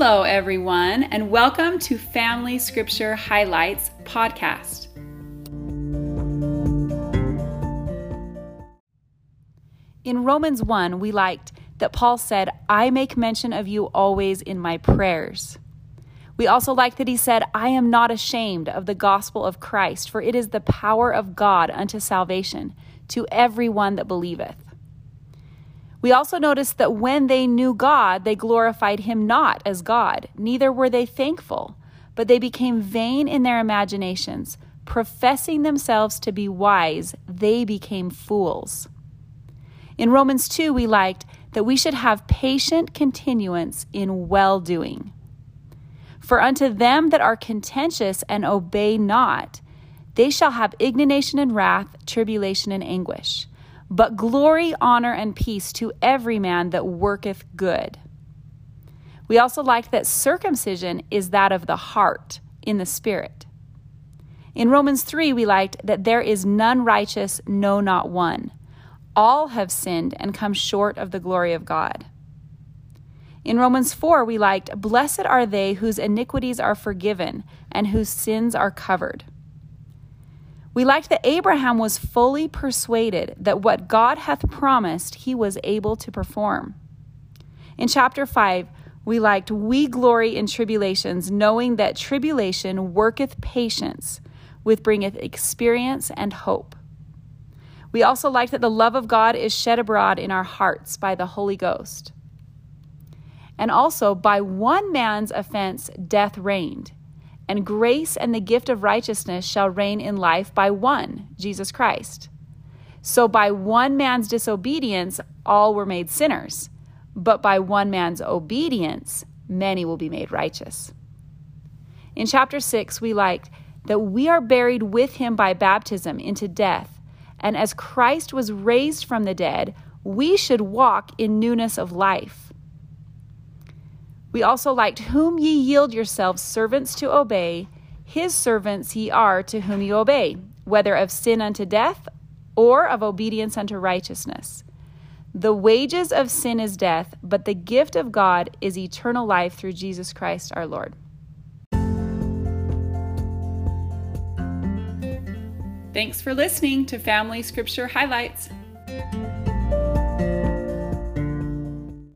Hello, everyone, and welcome to Family Scripture Highlights podcast. In Romans 1, we liked that Paul said, I make mention of you always in my prayers. We also like that he said, I am not ashamed of the gospel of Christ, for it is the power of God unto salvation to everyone that believeth. We also notice that when they knew God, they glorified him not as God, neither were they thankful, but they became vain in their imaginations. Professing themselves to be wise, they became fools. In Romans 2, we liked that we should have patient continuance in well doing. For unto them that are contentious and obey not, they shall have indignation and wrath, tribulation and anguish. But glory, honor, and peace to every man that worketh good. We also like that circumcision is that of the heart in the spirit. In Romans 3, we liked that there is none righteous, no, not one. All have sinned and come short of the glory of God. In Romans 4, we liked, Blessed are they whose iniquities are forgiven and whose sins are covered. We liked that Abraham was fully persuaded that what God hath promised he was able to perform. In chapter 5, we liked, We glory in tribulations, knowing that tribulation worketh patience, with bringeth experience and hope. We also liked that the love of God is shed abroad in our hearts by the Holy Ghost. And also, by one man's offense, death reigned. And grace and the gift of righteousness shall reign in life by one, Jesus Christ. So by one man's disobedience, all were made sinners. But by one man's obedience, many will be made righteous. In chapter 6, we liked that we are buried with him by baptism into death. And as Christ was raised from the dead, we should walk in newness of life. We also liked, Whom ye yield yourselves servants to obey, his servants ye are to whom ye obey, whether of sin unto death or of obedience unto righteousness. The wages of sin is death, but the gift of God is eternal life through Jesus Christ our Lord. Thanks for listening to Family Scripture Highlights.